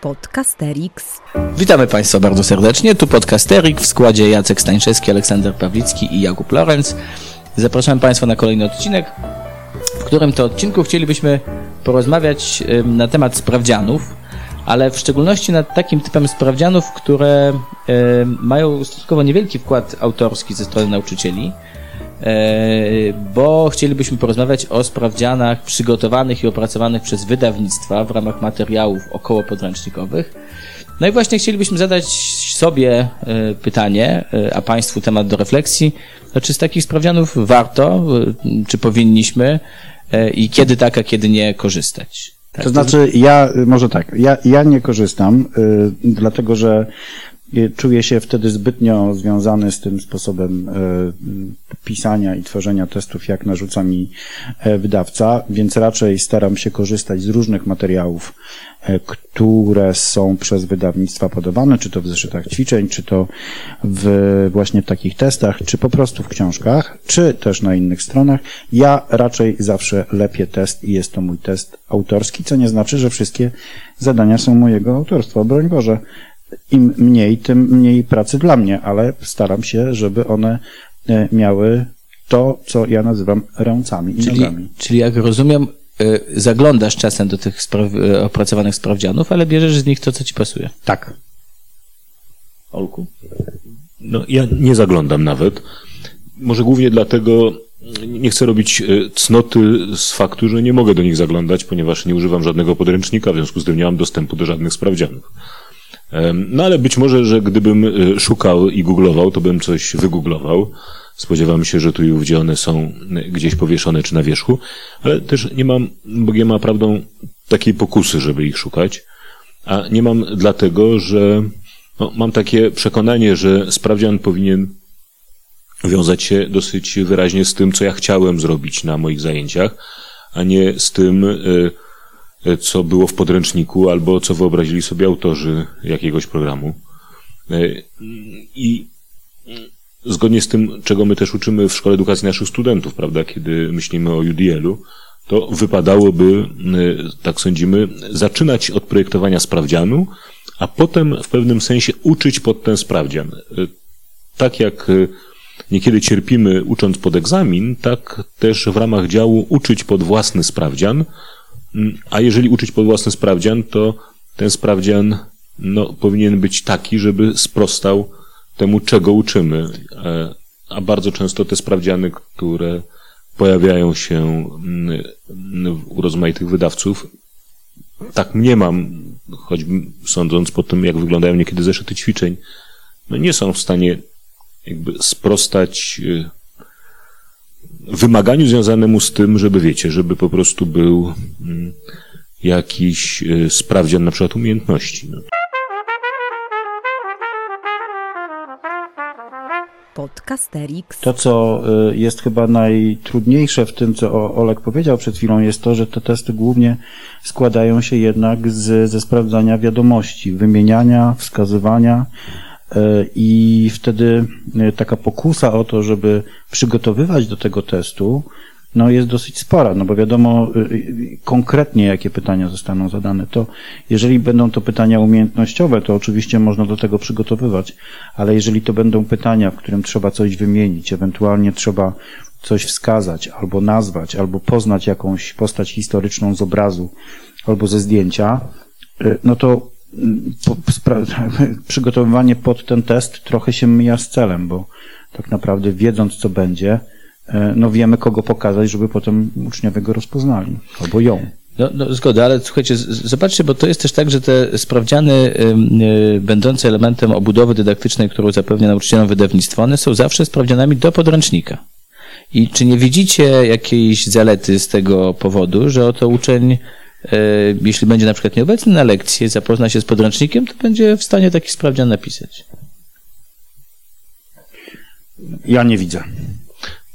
Podcasterix. Witamy Państwa bardzo serdecznie. Tu Podcasterik w składzie Jacek Stańczewski, Aleksander Pawlicki i Jakub Lorenz. Zapraszam Państwa na kolejny odcinek, w którym to odcinku chcielibyśmy porozmawiać na temat sprawdzianów, ale w szczególności nad takim typem sprawdzianów, które mają stosunkowo niewielki wkład autorski ze strony nauczycieli, bo chcielibyśmy porozmawiać o sprawdzianach przygotowanych i opracowanych przez wydawnictwa w ramach materiałów około podręcznikowych. No i właśnie chcielibyśmy zadać sobie e, pytanie, e, a Państwu temat do refleksji, czy z takich sprawdzianów warto, e, czy powinniśmy e, i kiedy tak, a kiedy nie korzystać. Tak, To znaczy, ja, może tak, ja, ja nie korzystam, dlatego że czuję się wtedy zbytnio związany z tym sposobem y, pisania i tworzenia testów, jak narzuca mi e, wydawca, więc raczej staram się korzystać z różnych materiałów, e, które są przez wydawnictwa podawane, czy to w zeszytach ćwiczeń, czy to w właśnie takich testach, czy po prostu w książkach, czy też na innych stronach. Ja raczej zawsze lepię test i jest to mój test autorski, co nie znaczy, że wszystkie zadania są mojego autorstwa. Broń Boże, im mniej, tym mniej pracy dla mnie, ale staram się, żeby one e, miały to, co ja nazywam ręcami i Czyli, nogami. czyli jak rozumiem, e, zaglądasz czasem do tych spraw, e, opracowanych sprawdzianów, ale bierzesz z nich to, co ci pasuje. Tak. Olku? No, ja nie zaglądam nawet. Może głównie dlatego nie chcę robić cnoty z faktu, że nie mogę do nich zaglądać, ponieważ nie używam żadnego podręcznika, w związku z tym nie mam dostępu do żadnych sprawdzianów. No ale być może, że gdybym e, szukał i googlował, to bym coś wygooglował. Spodziewam się, że tu i ówdzie one są gdzieś powieszone czy na wierzchu, ale też nie mam, Bogiem ma prawdą, takiej pokusy, żeby ich szukać. A nie mam dlatego, że no, mam takie przekonanie, że sprawdzian powinien wiązać się dosyć wyraźnie z tym, co ja chciałem zrobić na moich zajęciach, a nie z tym, y, y, co było w podręczniku albo co wyobrazili sobie autorzy jakiegoś programu. Y, I zgodnie z tym, czego my też uczymy w Szkole Edukacji naszych studentów, prawda, kiedy myślimy o UDL-u, to wypadałoby, tak sądzimy, zaczynać od projektowania sprawdzianu, a potem w pewnym sensie uczyć pod ten sprawdzian. Tak jak niekiedy cierpimy ucząc pod egzamin, tak też w ramach działu uczyć pod własny sprawdzian. A jeżeli uczyć pod własny sprawdzian, to ten sprawdzian no, powinien być taki, żeby sprostał temu, czego uczymy. E, A bardzo często te sprawdziany, które pojawiają się mm, u rozmaitych wydawców, tak mniemam, choćby sądząc po tym, jak wyglądają niekiedy zeszyty ćwiczeń, no nie są w stanie jakby sprostać y, wymaganiu związanemu z tym, żeby wiecie, żeby po prostu był mm, jakiś y, sprawdzian na przykład umiejętności. No. Podcasterix. To, co y, jest chyba najtrudniejsze w tym, co Olek powiedział przed chwilą, jest to, że te testy głównie składają się jednak z, ze sprawdzania wiadomości, wymieniania, wskazywania i wtedy y, taka pokusa o to, żeby przygotowywać do tego testu, no jest dosyć spora, no bo wiadomo y, konkretnie, jakie pytania zostaną zadane. To jeżeli będą to pytania umiejętnościowe, to oczywiście można do tego przygotowywać, ale jeżeli to będą pytania, w którym trzeba coś wymienić, ewentualnie trzeba coś wskazać, albo nazwać, albo poznać jakąś postać historyczną z obrazu, albo ze zdjęcia, no to przygotowywanie pod ten test trochę się mija z celem, bo tak naprawdę wiedząc, co będzie, e, no wiemy, kogo pokazać, żeby potem uczniowie go rozpoznali, albo ją. No, no zgoda, ale słuchajcie, zobaczcie, bo to jest też tak, że te sprawdziany y, będące elementem obudowy dydaktycznej, którą zapewnia nauczycielom wydawnictwo, one są zawsze sprawdzianami do podręcznika. I czy nie widzicie jakiejś zalety z tego powodu, że oto uczeń, jeśli będzie na przykład nieobecny na lekcji, zapozna się z podręcznikiem, to będzie w stanie taki sprawdzian napisać? Ja nie widzę.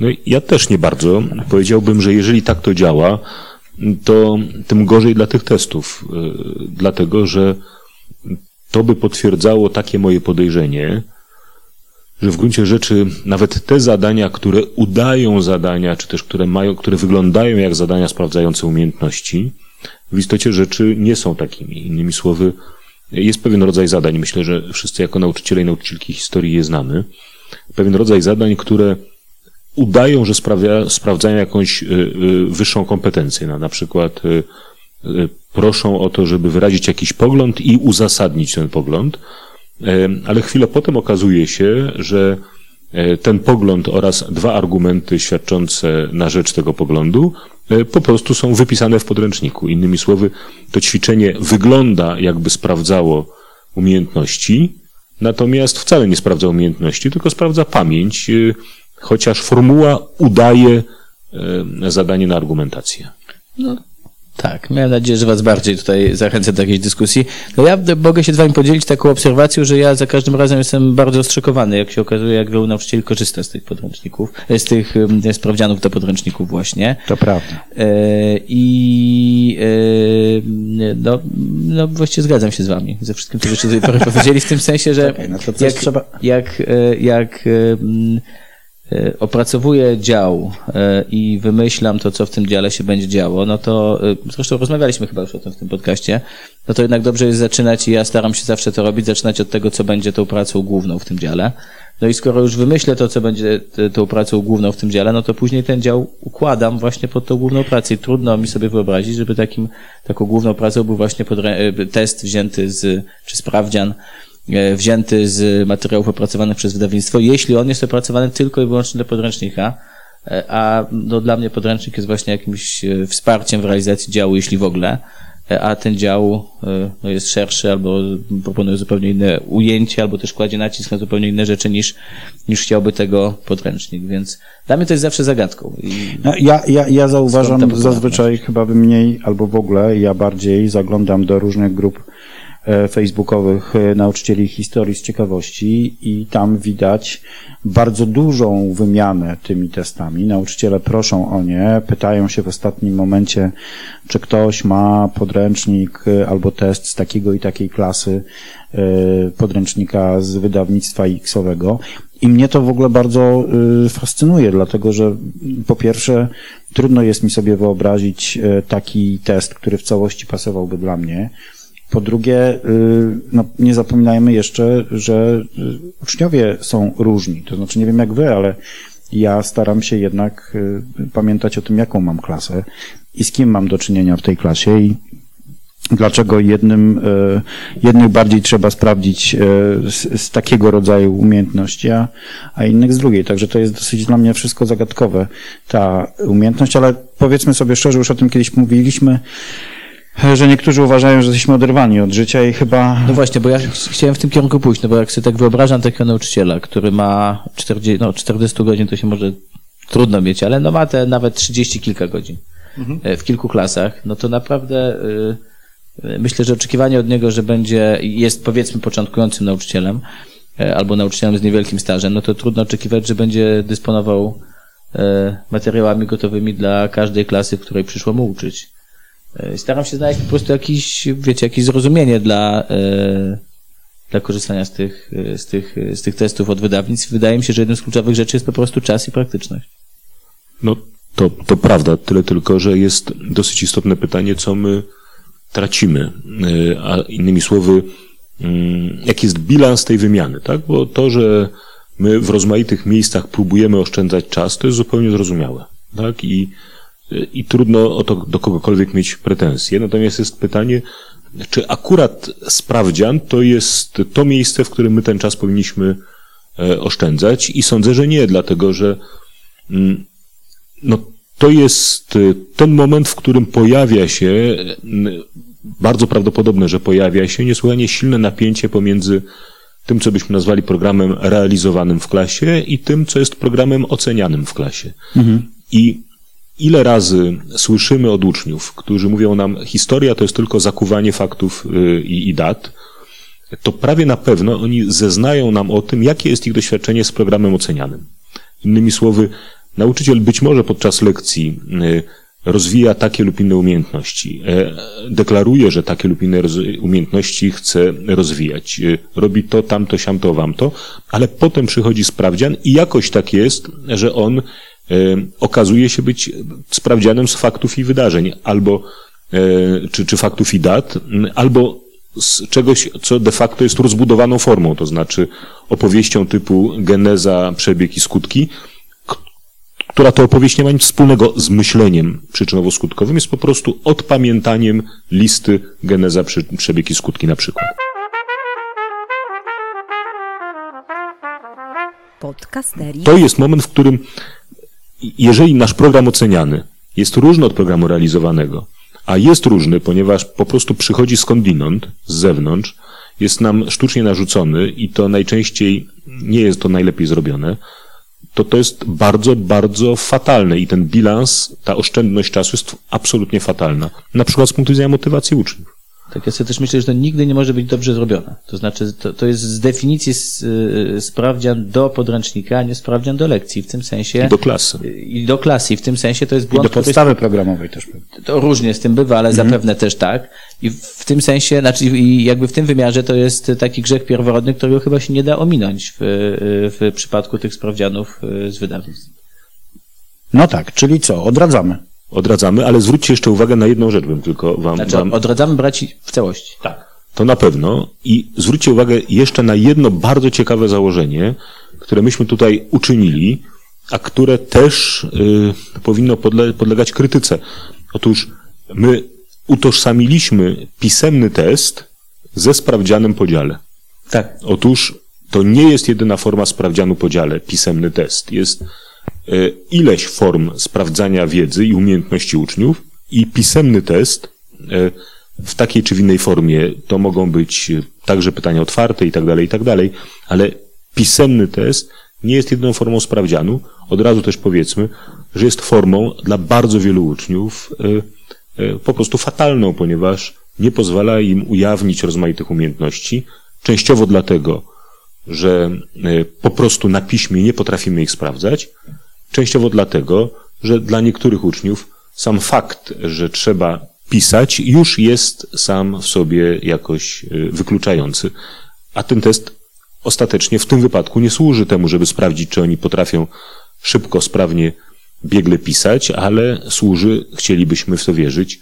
No i ja też nie bardzo. Powiedziałbym, że jeżeli tak to działa, to tym gorzej dla tych testów. Yy, Dlatego, że to by potwierdzało takie moje podejrzenie, że w gruncie rzeczy nawet te zadania, które udają zadania, czy też które mają, które wyglądają jak zadania sprawdzające umiejętności, w istocie rzeczy nie są takimi. Innymi słowy, jest pewien rodzaj zadań, myślę, że wszyscy jako nauczyciele i nauczycielki historii je znamy, pewien rodzaj zadań, które udają, że sprawia, sprawdzają jakąś y, y, wyższą kompetencję. Na, przykład y, proszą o to, żeby wyrazić jakiś pogląd i uzasadnić ten pogląd, ale chwilę potem okazuje się, że ten pogląd oraz dwa argumenty świadczące na rzecz tego poglądu po prostu są wypisane w podręczniku. Innymi słowy, to ćwiczenie wygląda jakby sprawdzało umiejętności, natomiast wcale nie sprawdza umiejętności, tylko sprawdza pamięć, chociaż formuła udaje e, zadanie na argumentację. No, tak, miałem nadzieję, że Was bardziej tutaj zachęcę do jakiejś dyskusji. No ja mogę się z Wami podzielić taką obserwacją, że ja za każdym razem jestem bardzo ostrzekowany, jak się okazuje, jak wielu nauczycieli korzysta z tych podręczników, e, z tych sprawdzianów do podręczników właśnie. To prawda. E, I no, no właściwie zgadzam się z Wami ze wszystkim, co żeście tutaj powiedzieli, w tym sensie, że okay, no jak, trzeba... jak, jak, jak E, opracowuję dział e, i wymyślam to, co w tym dziale się będzie działo, no to e, zresztą rozmawialiśmy chyba już o tym w tym podcaście, no to jednak dobrze jest zaczynać i ja staram się zawsze to robić, zaczynać od tego, co będzie tą pracą główną w tym dziale. No i skoro już wymyślę to, co będzie tą pracą główną w tym dziale, no to później ten dział układam właśnie pod tą główną pracę i trudno mi sobie wyobrazić, żeby takim, taką główną pracą był właśnie test wzięty z, czy sprawdzian, wzięty z materiałów opracowanych przez wydawnictwo, jeśli on jest opracowany tylko i wyłącznie do podręcznika, e, a no, dla mnie podręcznik jest właśnie jakimś e, wsparciem w realizacji działu, jeśli w ogóle, a ten dział no, jest szerszy albo proponuje zupełnie inne ujęcie, albo też kładzie nacisk na zupełnie inne rzeczy niż, niż chciałby tego podręcznik, więc dla mnie to jest zawsze zagadką. No, ja, ja, ja zauważam zazwyczaj chyba mniej albo w ogóle, ja bardziej zaglądam do różnych grup E, facebookowych e, nauczycieli historii z ciekawości i tam widać bardzo dużą wymianę tymi testami. Nauczyciele proszą o nie, pytają się w ostatnim momencie, czy ktoś ma podręcznik e, albo test z takiego i takiej klasy podręcznika z wydawnictwa X-owego. I mnie to w ogóle bardzo fascynuje, dlatego że po pierwsze trudno jest mi sobie wyobrazić taki test, który w całości pasowałby dla mnie. Po drugie, y, no, nie zapominajmy jeszcze, że y, uczniowie są różni. To znaczy, nie wiem jak wy, ale ja staram się jednak y, pamiętać o tym, jaką mam klasę i z kim mam do czynienia w tej klasie i dlaczego jednym, jednych bardziej trzeba sprawdzić z, z, takiego rodzaju umiejętności, a, a innych z drugiej. Także to jest dosyć dla mnie wszystko zagadkowe, ta umiejętność, ale powiedzmy sobie szczerze, już o tym kiedyś mówiliśmy, że niektórzy uważają, że jesteśmy oderwani od życia i chyba... No właśnie, bo ja chciałem w tym kierunku pójść, no bo jak sobie tak wyobrażam takiego nauczyciela, który ma 40, no 40 godzin, to się może trudno mieć, ale no ma te nawet 30 kilka godzin mhm. E, w kilku klasach, no to naprawdę yy, myślę, że oczekiwanie od niego, że będzie, jest powiedzmy początkującym nauczycielem, albo nauczycielem z niewielkim stażem, no to trudno oczekiwać, że będzie dysponował materiałami gotowymi dla każdej klasy, w której przyszło mu uczyć. E, staram się znaleźć po prostu jakiś, wiecie, jakieś zrozumienie dla, e, dla korzystania z tych, e, z, tych, z tych testów od wydawnictw. Wydaje mi się, że jedną z kluczowych rzeczy jest po prostu czas i praktyczność. No, to, to prawda, tyle tylko, że jest dosyć istotne pytanie, co my tracimy. A innymi słowy, mm, jaki jest bilans tej wymiany, tak? Bo to, że my w rozmaitych miejscach próbujemy oszczędzać czas, to jest zupełnie zrozumiałe, tak? I i trudno o to do kogokolwiek mieć pretensje. Natomiast jest pytanie, czy akurat sprawdzian to jest to miejsce, w którym my ten czas powinniśmy e, oszczędzać? I sądzę, że nie, dlatego że mm, no, to jest e, ten moment, w którym pojawia się, bardzo prawdopodobne, że pojawia się niesłychanie silne napięcie pomiędzy tym, co byśmy nazwali programem realizowanym w klasie i tym, co jest programem ocenianym w klasie. Mhm. I ile razy słyszymy od uczniów, którzy mówią nam, historia to jest tylko zakuwanie faktów y, i, i dat, to prawie na pewno oni zeznają nam o tym, jakie jest ich doświadczenie z programem ocenianym. Innymi słowy, nauczyciel być może podczas lekcji y, rozwija takie lub inne umiejętności, e, deklaruje, że takie lub inne umiejętności chce rozwijać. Y, robi to, tamto, siamto, wamto, ale potem przychodzi sprawdzian i jakoś tak jest, że on okazuje się być sprawdzianem z faktów i wydarzeń, albo e, czy, czy faktów i dat, albo z czegoś, co de facto jest rozbudowaną formą, to znaczy opowieścią typu geneza, przebieg i skutki, która to opowieść nie ma nic wspólnego z myśleniem przyczynowo-skutkowym, jest po prostu odpamiętaniem listy geneza, przebieg i skutki na przykład. To jest moment, w którym jeżeli nasz program oceniany jest różny od programu realizowanego, a jest różny, ponieważ po prostu przychodzi skądinąd, z zewnątrz, jest nam sztucznie narzucony i to najczęściej nie jest to najlepiej zrobione, to to jest bardzo, bardzo fatalne i ten bilans, ta oszczędność czasu jest absolutnie fatalna. Na przykład z punktu widzenia motywacji uczniów. Tak, ja sobie też myślę, że to nigdy nie może być dobrze zrobione. To znaczy, to, to jest z definicji s, y, sprawdzian do podręcznika, a nie sprawdzian do lekcji. W tym sensie. I do klasy. I do klasy. I w tym sensie to jest I błąd, do który jest podstawy programowej też. To różnie z tym bywa, ale zapewne też tak. I w tym sensie, znaczy i jakby w tym wymiarze to jest taki grzech pierworodny, którego chyba się nie da ominąć w, w przypadku tych sprawdzianów z wydawnictw. No tak, czyli co? Odradzamy. Odradzamy, ale zwróćcie jeszcze uwagę na jedną rzecz, bym tylko wam, Znaczy wam odradzamy brać w całości. Tak. To na pewno. I zwróćcie uwagę jeszcze na jedno bardzo ciekawe założenie, które myśmy tutaj uczynili, a które też y, powinno podle podlegać krytyce. Otóż my utożsamiliśmy pisemny test ze sprawdzianem podziale. Tak. Otóż to nie jest jedyna forma sprawdzianu podziale, pisemny test. Jest ileś form sprawdzania wiedzy i umiejętności uczniów i pisemny test y, w takiej czy w innej formie. To mogą być także pytania otwarte i tak dalej, i tak dalej, ale pisemny test nie jest jedyną formą sprawdzianu. Od razu też powiedzmy, że jest formą dla bardzo wielu uczniów y, po prostu fatalną, ponieważ nie pozwala im ujawnić rozmaitych umiejętności. Częściowo dlatego, że po prostu na piśmie nie potrafimy ich sprawdzać. Częściowo dlatego, że dla niektórych uczniów sam fakt, że trzeba pisać, już jest sam w sobie jakoś y, wykluczający. A ten test ostatecznie w tym wypadku nie służy temu, żeby sprawdzić, czy oni potrafią szybko, sprawnie, biegle pisać, ale służy, chcielibyśmy w to wierzyć,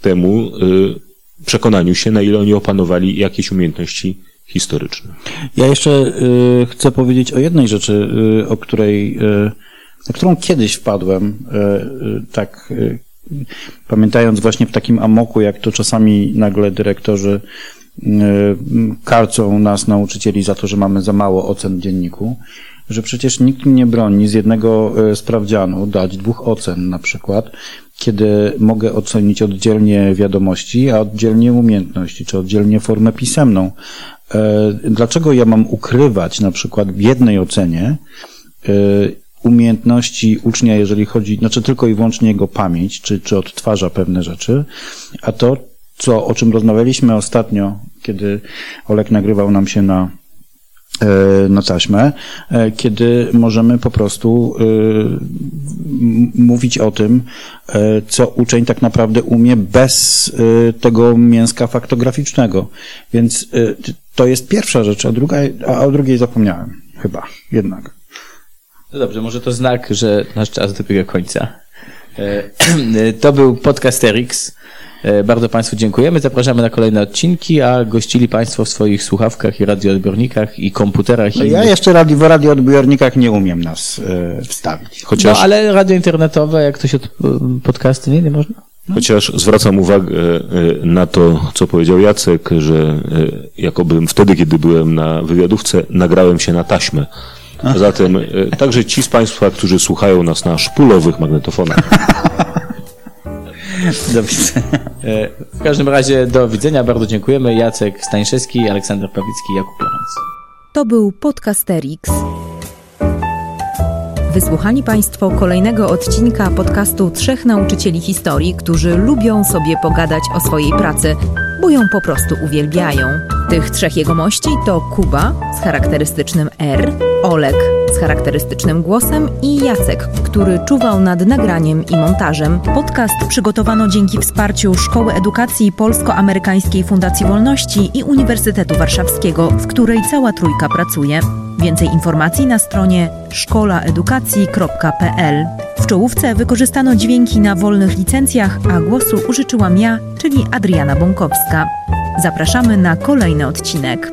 temu y, przekonaniu się, na ile oni opanowali jakieś umiejętności historyczne. Ja jeszcze y, chcę powiedzieć o jednej rzeczy, o której, na którą kiedyś wpadłem, y, y, tak y, pamiętając właśnie w takim amoku, jak to czasami nagle dyrektorzy karcą nas, nauczycieli, za to, że mamy za mało ocen w dzienniku, że przecież nikt mi nie broni z jednego sprawdzianu dać dwóch ocen na przykład, kiedy mogę ocenić oddzielnie wiadomości, a oddzielnie umiejętności, czy oddzielnie formę pisemną. E, Dlaczego ja mam ukrywać na przykład w jednej ocenie e, umiejętności ucznia, jeżeli chodzi, znaczy tylko i wyłącznie jego pamięć, czy, czy odtwarza pewne rzeczy, a to, co, o czym rozmawialiśmy ostatnio, kiedy Olek nagrywał nam się na, e, na taśmę, e, kiedy możemy po prostu e, mówić o tym, co uczeń tak naprawdę umie bez tego mięska faktograficznego. Więc to jest pierwsza rzecz, a, druga, a o drugiej zapomniałem. Chyba, jednak. No dobrze, może to znak, że nasz czas dobiega końca. E, To był podcast Erix. E, Bardzo Państwu dziękujemy. Zapraszamy na kolejne odcinki, a gościli Państwo w swoich słuchawkach i radioodbiornikach i komputerach. No i ja jeszcze radio, w radioodbiornikach nie umiem nas e, wstawić. Chociaż, No, ale radio internetowe, jak to się od- podcasty, nie, nie można? chociaż zwracam uwagę e, na to, co powiedział Jacek, że e, jakobym wtedy, kiedy byłem na wywiadówce, nagrałem się na taśmę. Zatem e, także ci z Państwa, którzy słuchają nas na szpulowych magnetofonach. Do widzenia. E, W każdym razie do widzenia, bardzo dziękujemy. Jacek Stańszewski, Aleksander Pawlicki, Jakub Lorenz. To był Podcasterix. Wysłuchali Państwo kolejnego odcinka podcastu trzech nauczycieli historii, którzy lubią sobie pogadać o swojej pracy, bo ją po prostu uwielbiają. Tych trzech jegomości to Kuba z charakterystycznym R, Olek z charakterystycznym głosem i Jacek, który czuwał nad nagraniem i montażem. Podcast przygotowano dzięki wsparciu Szkoły Edukacji Polsko-Amerykańskiej Fundacji Wolności i Uniwersytetu Warszawskiego, w której cała trójka pracuje. Więcej informacji na stronie szkolaedukacji.pl. W czołówce wykorzystano dźwięki na wolnych licencjach, a głosu użyczyłam ja, czyli Adriana Bąkowska. Zapraszamy na kolejny odcinek.